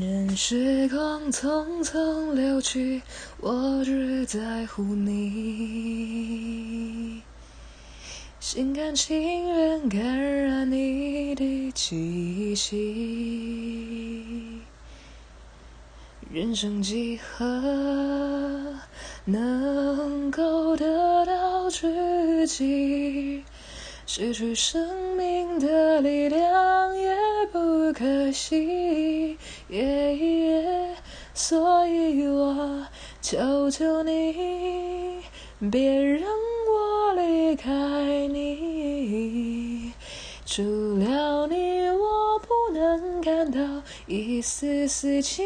任时光匆匆流去，我只在乎你。心甘情愿感染你的气息。人生几何能够得到知己？失去生命的力量可惜。耶耶所以我求求你，别让我离开你。除了你，我不能感到一丝丝情。